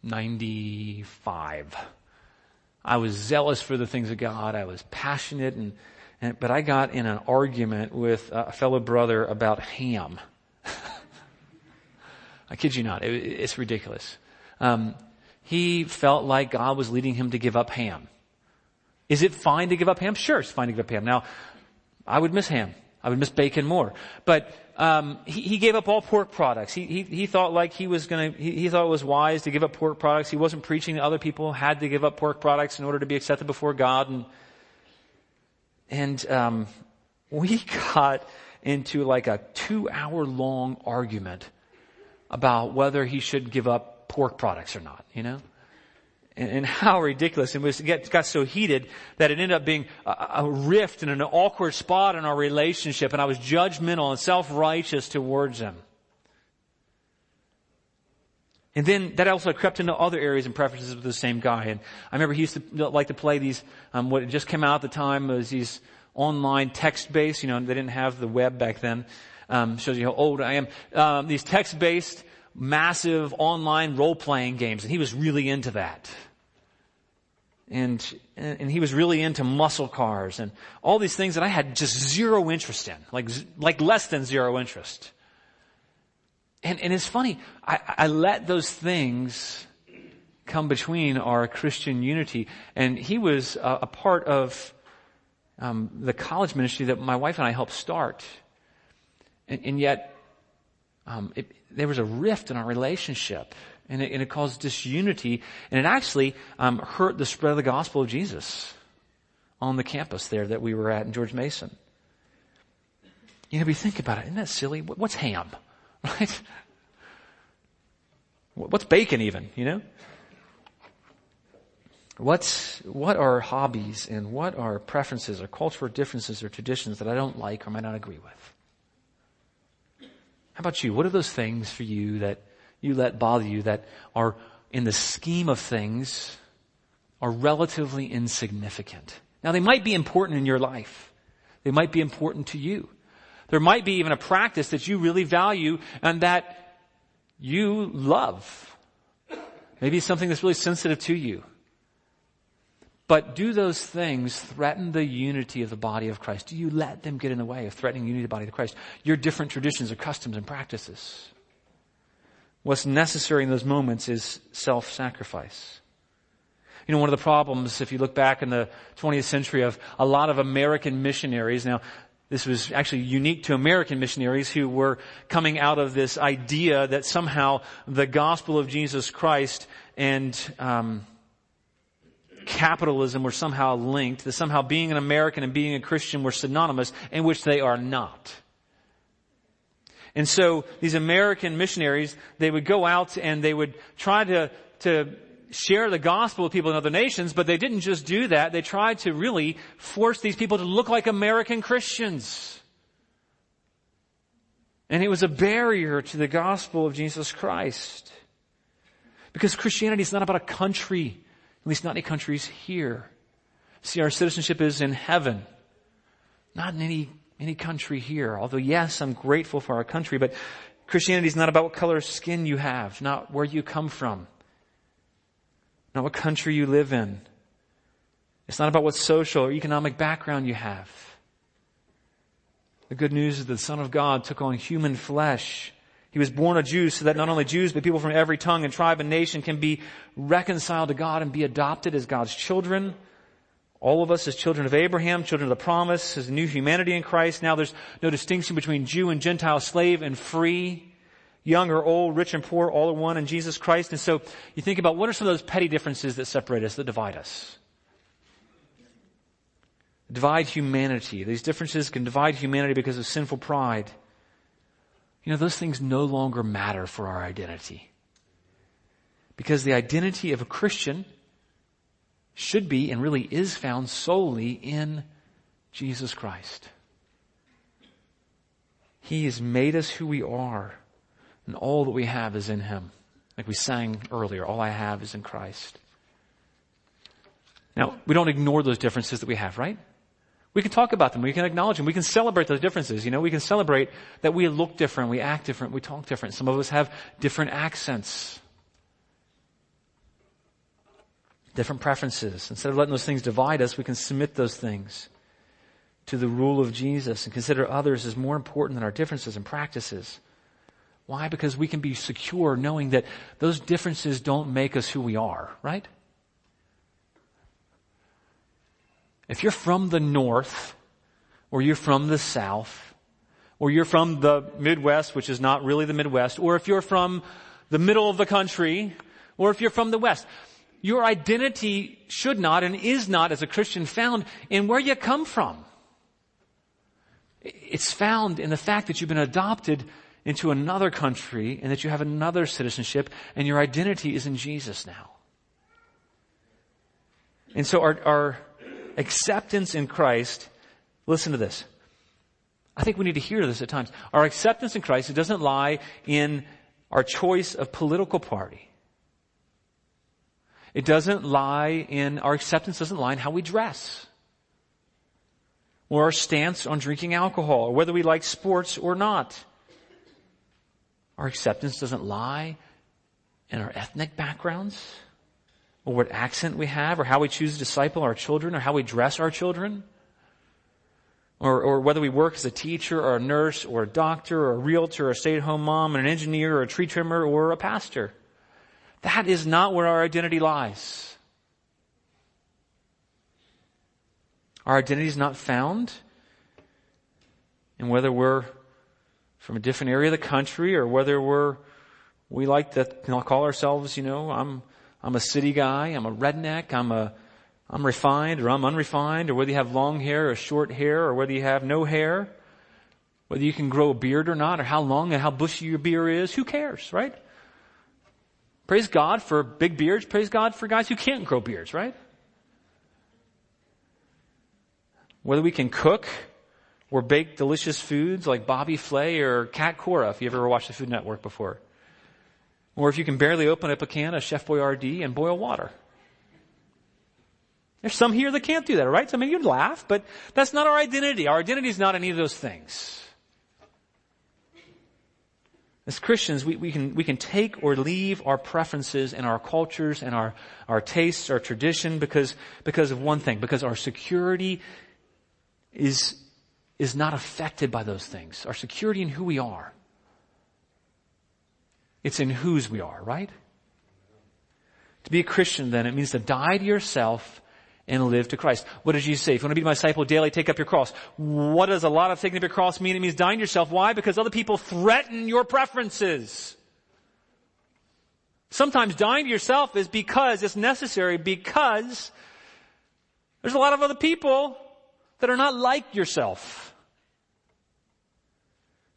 95. I was zealous for the things of God. I was passionate and, and but I got in an argument with a fellow brother about ham. I kid you not. It, it's ridiculous. Um, he felt like God was leading him to give up ham. Is it fine to give up ham? Sure, it's fine to give up ham. Now, I would miss ham. I would miss bacon more. But um, he, he, gave up all pork products. He, he, he thought like he was going to. He, he, thought it was wise to give up pork products. He wasn't preaching that other people had to give up pork products in order to be accepted before God. And and um, we got into like a two-hour long argument about whether he should give up pork products or not. You know and, and how ridiculous. And it got so heated that it ended up being a, a rift and an awkward spot in our relationship. And I was judgmental and self-righteous towards him. And then that also crept into other areas and preferences with the same guy. And I remember he used to like to play these, um, what just came out at the time was these online text-based, you know, they didn't have the web back then. Um, shows you how old I am. Um, these text-based massive online role-playing games, and he was really into that. And, and he was really into muscle cars and all these things that I had just zero interest in, like, like less than zero interest. And, and it's funny, I, I let those things come between our Christian unity. And he was a, a part of um, the college ministry that my wife and I helped start. And, and yet, um, it, there was a rift in our relationship and it, and it caused disunity and it actually um, hurt the spread of the gospel of Jesus on the campus there that we were at in George Mason. You know, we think about it. Isn't that silly? What's ham? Right? What's bacon even, you know? What's, what are hobbies and what are preferences or cultural differences or traditions that I don't like or might not agree with? How about you? What are those things for you that you let bother you that are in the scheme of things are relatively insignificant? Now they might be important in your life. They might be important to you. There might be even a practice that you really value and that you love. Maybe something that's really sensitive to you. But do those things threaten the unity of the body of Christ? Do you let them get in the way of threatening unity of the body of Christ? Your different traditions or customs and practices. What's necessary in those moments is self-sacrifice. You know, one of the problems, if you look back in the 20th century of a lot of American missionaries, now, this was actually unique to American missionaries who were coming out of this idea that somehow the gospel of Jesus Christ and um, capitalism were somehow linked, that somehow being an American and being a Christian were synonymous, in which they are not. And so these American missionaries, they would go out and they would try to, to share the gospel with people in other nations, but they didn't just do that. They tried to really force these people to look like American Christians. And it was a barrier to the gospel of Jesus Christ. Because Christianity is not about a country. At least not any countries here. See, our citizenship is in heaven. Not in any, any country here. Although yes, I'm grateful for our country, but Christianity is not about what color of skin you have, not where you come from, not what country you live in. It's not about what social or economic background you have. The good news is that the Son of God took on human flesh he was born a Jew so that not only Jews, but people from every tongue and tribe and nation can be reconciled to God and be adopted as God's children. All of us as children of Abraham, children of the promise, as new humanity in Christ. Now there's no distinction between Jew and Gentile, slave and free. young or old, rich and poor, all are one in Jesus Christ. And so you think about what are some of those petty differences that separate us, that divide us? Divide humanity. These differences can divide humanity because of sinful pride. You know, those things no longer matter for our identity. Because the identity of a Christian should be and really is found solely in Jesus Christ. He has made us who we are, and all that we have is in Him. Like we sang earlier, all I have is in Christ. Now, we don't ignore those differences that we have, right? We can talk about them. We can acknowledge them. We can celebrate those differences. You know, we can celebrate that we look different, we act different, we talk different. Some of us have different accents, different preferences. Instead of letting those things divide us, we can submit those things to the rule of Jesus and consider others as more important than our differences and practices. Why? Because we can be secure knowing that those differences don't make us who we are, right? If you're from the north, or you're from the south, or you're from the Midwest, which is not really the Midwest, or if you're from the middle of the country, or if you're from the West, your identity should not and is not as a Christian found in where you come from. It's found in the fact that you've been adopted into another country and that you have another citizenship and your identity is in Jesus now. And so our, our acceptance in Christ, listen to this. I think we need to hear this at times. Our acceptance in Christ, it doesn't lie in our choice of political party. It doesn't lie in, our acceptance doesn't lie in how we dress or our stance on drinking alcohol, or whether we like sports or not. Our acceptance doesn't lie in our ethnic backgrounds, or what accent we have, or how we choose to disciple our children, or how we dress our children, or, or whether we work as a teacher, or a nurse, or a doctor, or a realtor, or a stay-at-home mom, and an engineer, or a tree trimmer, or a pastor. That is not where our identity lies. Our identity is not found in whether we're from a different area of the country or whether we're, we like to call ourselves, you know, I'm, I'm a city guy, I'm a redneck, I'm a, I'm refined or I'm unrefined, or whether you have long hair or short hair, or whether you have no hair, whether you can grow a beard or not, or how long and how bushy your beard is, who cares, right? Praise God for big beards, praise God for guys who can't grow beards, right? Whether we can cook or bake delicious foods like Bobby Flay or Cat Cora, if you ever watched the Food Network before. Or if you can barely open up a can of Chef Boyardee and boil water. There's some here that can't do that, right? I mean, you'd laugh, but that's not our identity. Our identity is not any of those things. As Christians, we, we, can, we can take or leave our preferences and our cultures and our, our tastes, our tradition because, because of one thing, because our security is, is not affected by those things. Our security in who we are. It's in whose we are, right? To be a Christian then, it means to die to yourself and live to Christ. What does Jesus say? If you want to be my disciple daily, take up your cross. What does a lot of taking up your cross mean? It means dying to yourself. Why? Because other people threaten your preferences. Sometimes dying to yourself is because it's necessary because there's a lot of other people that are not like yourself.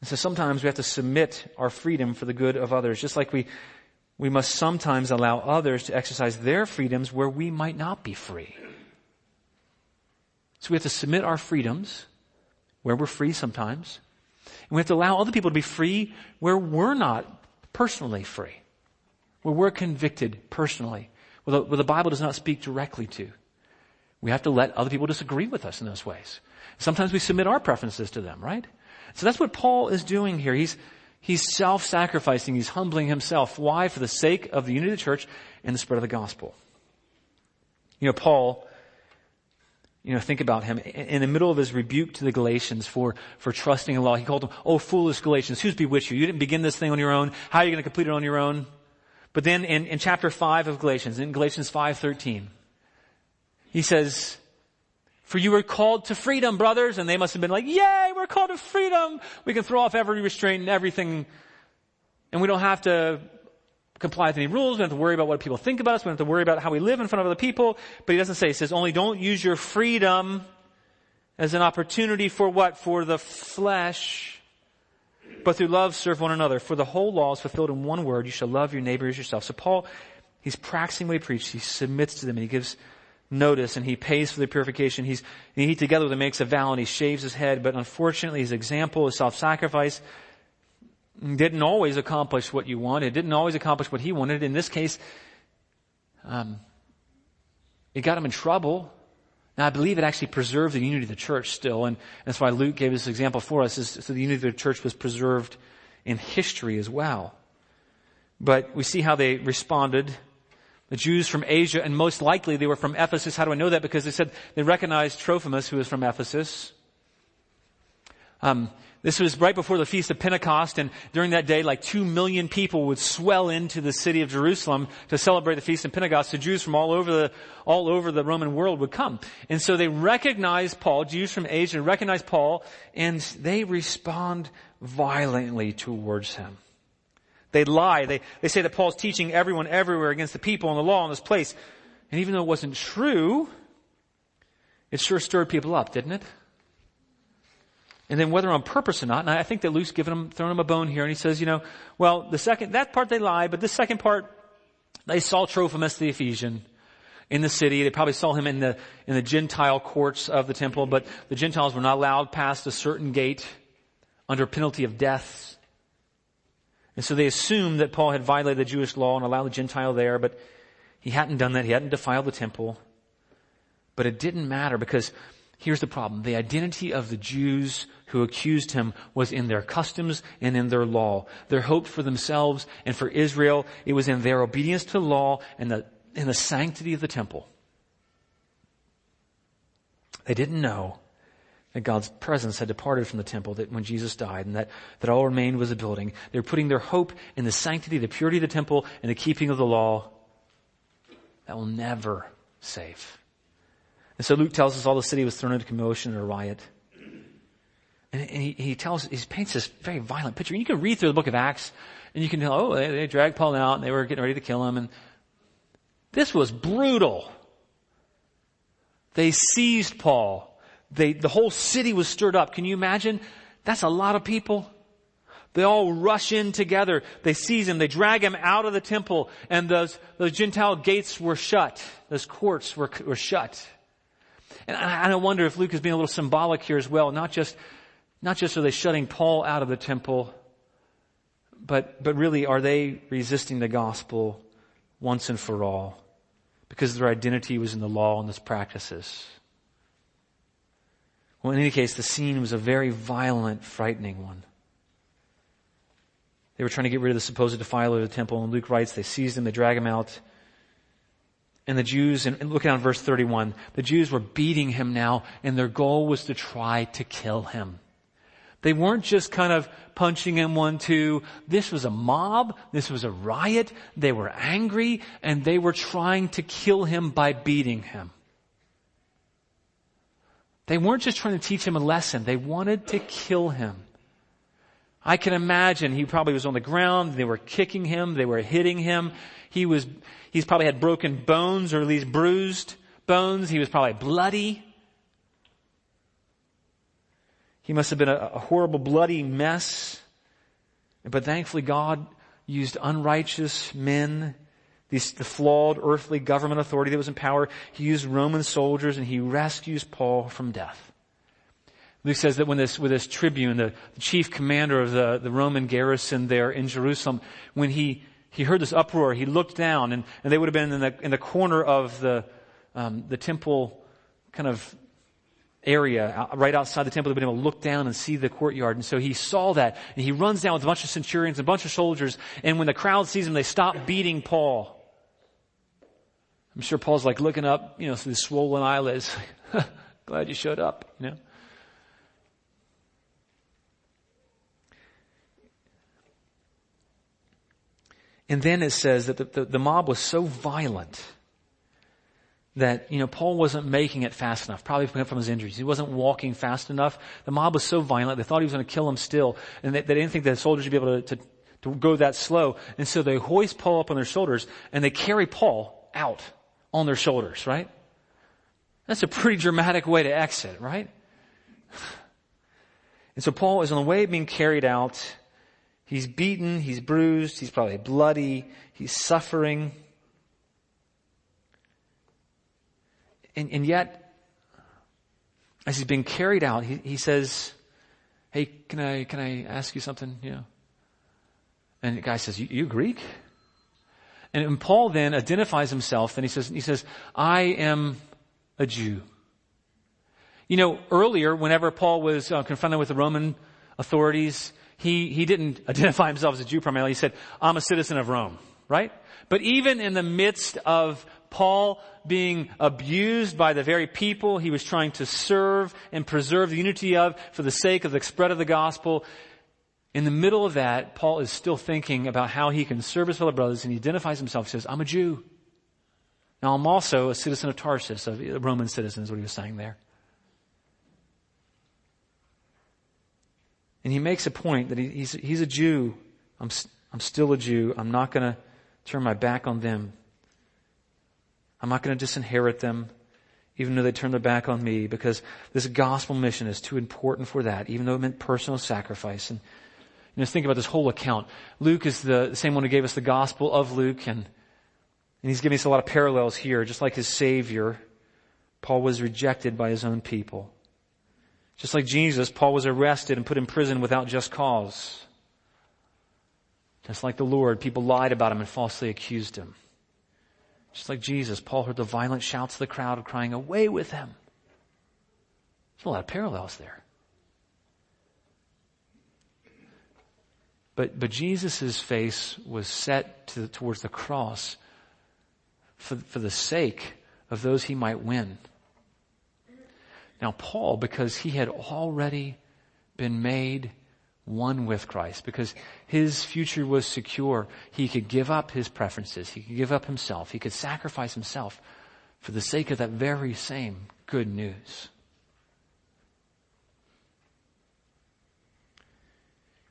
And so sometimes we have to submit our freedom for the good of others, just like we, we must sometimes allow others to exercise their freedoms where we might not be free. So we have to submit our freedoms where we're free sometimes. And we have to allow other people to be free where we're not personally free. Where we're convicted personally. Where the, where the Bible does not speak directly to. We have to let other people disagree with us in those ways. Sometimes we submit our preferences to them, right? So that's what Paul is doing here. He's, he's self-sacrificing. He's humbling himself. Why? For the sake of the unity of the church and the spread of the gospel. You know, Paul, you know, think about him. In the middle of his rebuke to the Galatians for, for trusting in law, he called them, oh, foolish Galatians, who's bewitched you? You didn't begin this thing on your own. How are you going to complete it on your own? But then in, in chapter 5 of Galatians, in Galatians 5.13, he says, for you were called to freedom, brothers. And they must have been like, yay, we're called to freedom. We can throw off every restraint and everything. And we don't have to comply with any rules. We don't have to worry about what people think about us. We don't have to worry about how we live in front of other people. But he doesn't say, he says, only don't use your freedom as an opportunity for what? For the flesh. But through love serve one another. For the whole law is fulfilled in one word. You shall love your neighbor as yourself. So Paul, he's practicing what he preaches. He submits to them and he gives notice and he pays for the purification. He's, he together with him makes a vow and he shaves his head. But unfortunately his example is self-sacrifice didn't always accomplish what you wanted. It didn't always accomplish what he wanted. In this case, um, it got him in trouble. Now, I believe it actually preserved the unity of the church still, and that's why Luke gave this example for us, is so the unity of the church was preserved in history as well. But we see how they responded. The Jews from Asia, and most likely they were from Ephesus. How do I know that? Because they said they recognized Trophimus, who was from Ephesus. Um, this was right before the Feast of Pentecost, and during that day, like two million people would swell into the city of Jerusalem to celebrate the Feast of Pentecost. The Jews from all over the, all over the Roman world would come. And so they recognize Paul, Jews from Asia recognize Paul, and they respond violently towards him. They lie. They, they say that Paul's teaching everyone everywhere against the people and the law in this place. And even though it wasn't true, it sure stirred people up, didn't it? And then whether on purpose or not, and I think that Luke's given him, thrown him a bone here, and he says, you know, well, the second, that part they lie, but the second part, they saw Trophimus the Ephesian in the city. They probably saw him in the, in the Gentile courts of the temple, but the Gentiles were not allowed past a certain gate under penalty of death. And so they assumed that Paul had violated the Jewish law and allowed the Gentile there, but he hadn't done that. He hadn't defiled the temple. But it didn't matter because here's the problem. The identity of the Jews who accused him was in their customs and in their law. Their hope for themselves and for Israel, it was in their obedience to law and the, in the sanctity of the temple. They didn't know that God's presence had departed from the temple that when Jesus died and that, that all remained was a building. They were putting their hope in the sanctity, the purity of the temple, and the keeping of the law that will never save. And so Luke tells us all the city was thrown into commotion and a riot. And, he, he tells, he paints this very violent picture. And you can read through the book of Acts and you can tell, oh, they, they dragged Paul out and they were getting ready to kill him. And this was brutal. They seized Paul. They, the whole city was stirred up. Can you imagine? That's a lot of people. They all rush in together. They seize him. They drag him out of the temple and those, those Gentile gates were shut. Those courts were, were shut. And I, I wonder if Luke is being a little symbolic here as well, not just not just are they shutting Paul out of the temple, but, but really are they resisting the gospel once and for all? Because their identity was in the law and its practices. Well, in any case, the scene was a very violent, frightening one. They were trying to get rid of the supposed defiler of the temple, and Luke writes, they seized him, they drag him out. And the Jews, and look at verse 31, the Jews were beating him now, and their goal was to try to kill him. They weren't just kind of punching him one, two. This was a mob. This was a riot. They were angry and they were trying to kill him by beating him. They weren't just trying to teach him a lesson. They wanted to kill him. I can imagine he probably was on the ground. They were kicking him. They were hitting him. He was, he's probably had broken bones or at least bruised bones. He was probably bloody. He must have been a, a horrible, bloody mess. But thankfully God used unrighteous men, the flawed earthly government authority that was in power. He used Roman soldiers and he rescues Paul from death. Luke says that when this, with this tribune, the, the chief commander of the, the Roman garrison there in Jerusalem, when he, he heard this uproar, he looked down and, and they would have been in the, in the corner of the, um, the temple kind of area right outside the temple. They've been able to look down and see the courtyard. And so he saw that and he runs down with a bunch of centurions, and a bunch of soldiers. And when the crowd sees him, they stop beating Paul. I'm sure Paul's like looking up, you know, through the swollen eyelids. Glad you showed up, you know. And then it says that the, the, the mob was so violent that, you know, Paul wasn't making it fast enough, probably from his injuries. He wasn't walking fast enough. The mob was so violent, they thought he was going to kill him still, and they, they didn't think the soldiers would be able to, to, to go that slow. And so they hoist Paul up on their shoulders and they carry Paul out on their shoulders, right? That's a pretty dramatic way to exit, right? And so Paul is on the way of being carried out. He's beaten, he's bruised, he's probably bloody, he's suffering. And, and yet, as he's being carried out, he, he says, Hey, can I, can I ask you something? You know? And the guy says, you, you Greek? And Paul then identifies himself and he says, he says, I am a Jew. You know, earlier, whenever Paul was uh, confronted with the Roman authorities, he, he didn't identify himself as a Jew primarily. He said, I'm a citizen of Rome, right? But even in the midst of Paul being abused by the very people he was trying to serve and preserve the unity of for the sake of the spread of the gospel, in the middle of that, Paul is still thinking about how he can serve his fellow brothers and he identifies himself. He says, I'm a Jew. Now I'm also a citizen of Tarsus, a Roman citizen is what he was saying there. And he makes a point that he, he's, he's a Jew. I'm, I'm still a Jew. I'm not going to turn my back on them. I'm not going to disinherit them, even though they turn their back on me, because this gospel mission is too important for that, even though it meant personal sacrifice. And you know, think about this whole account. Luke is the same one who gave us the gospel of Luke, and, and he's giving us a lot of parallels here. Just like his Savior, Paul was rejected by his own people. Just like Jesus, Paul was arrested and put in prison without just cause. Just like the Lord, people lied about him and falsely accused him. Just like Jesus, Paul heard the violent shouts of the crowd crying, away with him. There's a lot of parallels there. But, but Jesus' face was set to, towards the cross for, for the sake of those he might win. Now, Paul, because he had already been made one with Christ, because his future was secure, he could give up his preferences, he could give up himself, he could sacrifice himself for the sake of that very same good news.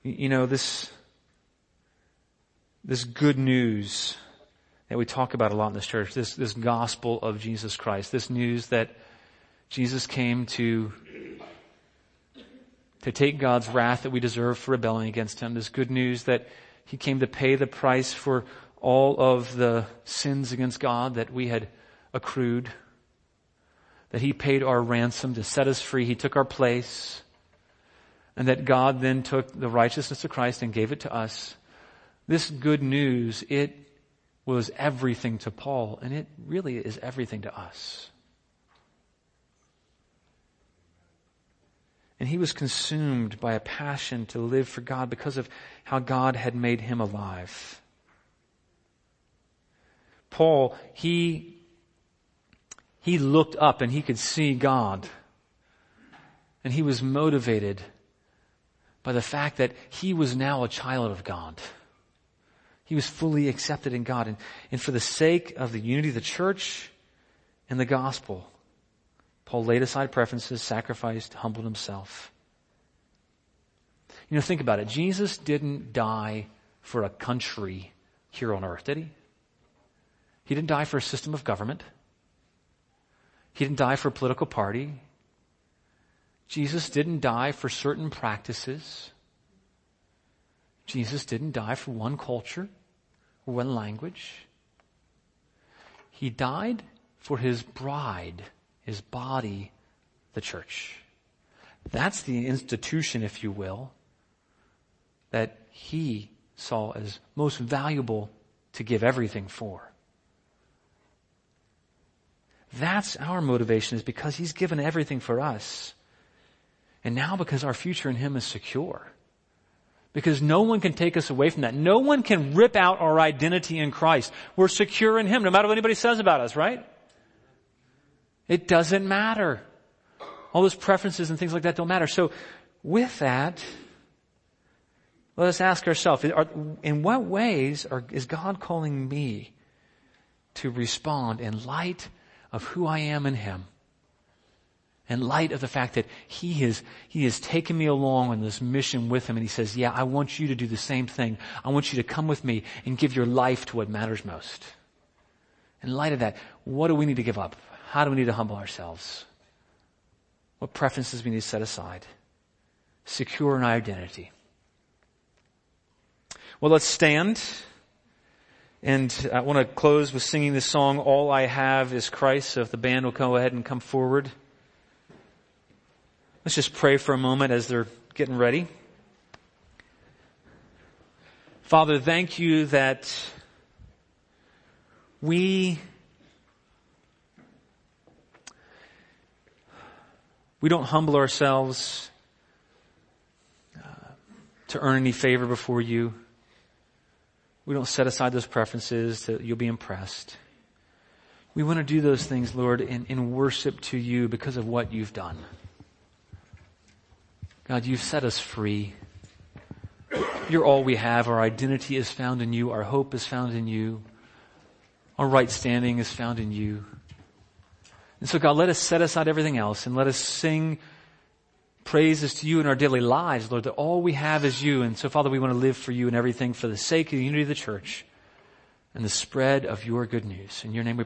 You know, this, this good news that we talk about a lot in this church, this, this gospel of Jesus Christ, this news that Jesus came to, to take God's wrath that we deserve for rebelling against Him. This good news that He came to pay the price for all of the sins against God that we had accrued. That He paid our ransom to set us free. He took our place. And that God then took the righteousness of Christ and gave it to us. This good news, it was everything to Paul, and it really is everything to us. And he was consumed by a passion to live for God because of how God had made him alive. Paul, he, he looked up and he could see God. And he was motivated by the fact that he was now a child of God. He was fully accepted in God. And, and for the sake of the unity of the church and the gospel, Paul laid aside preferences, sacrificed, humbled himself. You know, think about it. Jesus didn't die for a country here on earth, did he? He didn't die for a system of government. He didn't die for a political party. Jesus didn't die for certain practices. Jesus didn't die for one culture or one language. He died for his bride his body, the church. That's the institution, if you will, that he saw as most valuable to give everything for. That's our motivation is because he's given everything for us. And now because our future in him is secure. Because no one can take us away from that. No one can rip out our identity in Christ. We're secure in him, no matter what anybody says about us, right? It doesn't matter. All those preferences and things like that don't matter. So with that, let us ask ourselves, in what ways are, is God calling me to respond in light of who I am in Him? In light of the fact that he has, he has taken me along on this mission with him and he says, yeah, I want you to do the same thing. I want you to come with me and give your life to what matters most. In light of that, what do we need to give up? How do we need to humble ourselves? What preferences we need to set aside? Secure an identity. Well, let's stand. And I want to close with singing this song, All I Have is Christ. So if the band will go ahead and come forward. Let's just pray for a moment as they're getting ready. Father, thank you that we we don't humble ourselves uh, to earn any favor before you. We don't set aside those preferences that you'll be impressed. We want to do those things, Lord, in, in worship to you because of what you've done. God, you've set us free. You're all we have. Our identity is found in you. Our hope is found in you. Our right standing is found in you. And so God, let us set aside everything else and let us sing praises to you in our daily lives, Lord, that all we have is you. And so Father, we want to live for you and everything for the sake of the unity of the church and the spread of your good news. In your name we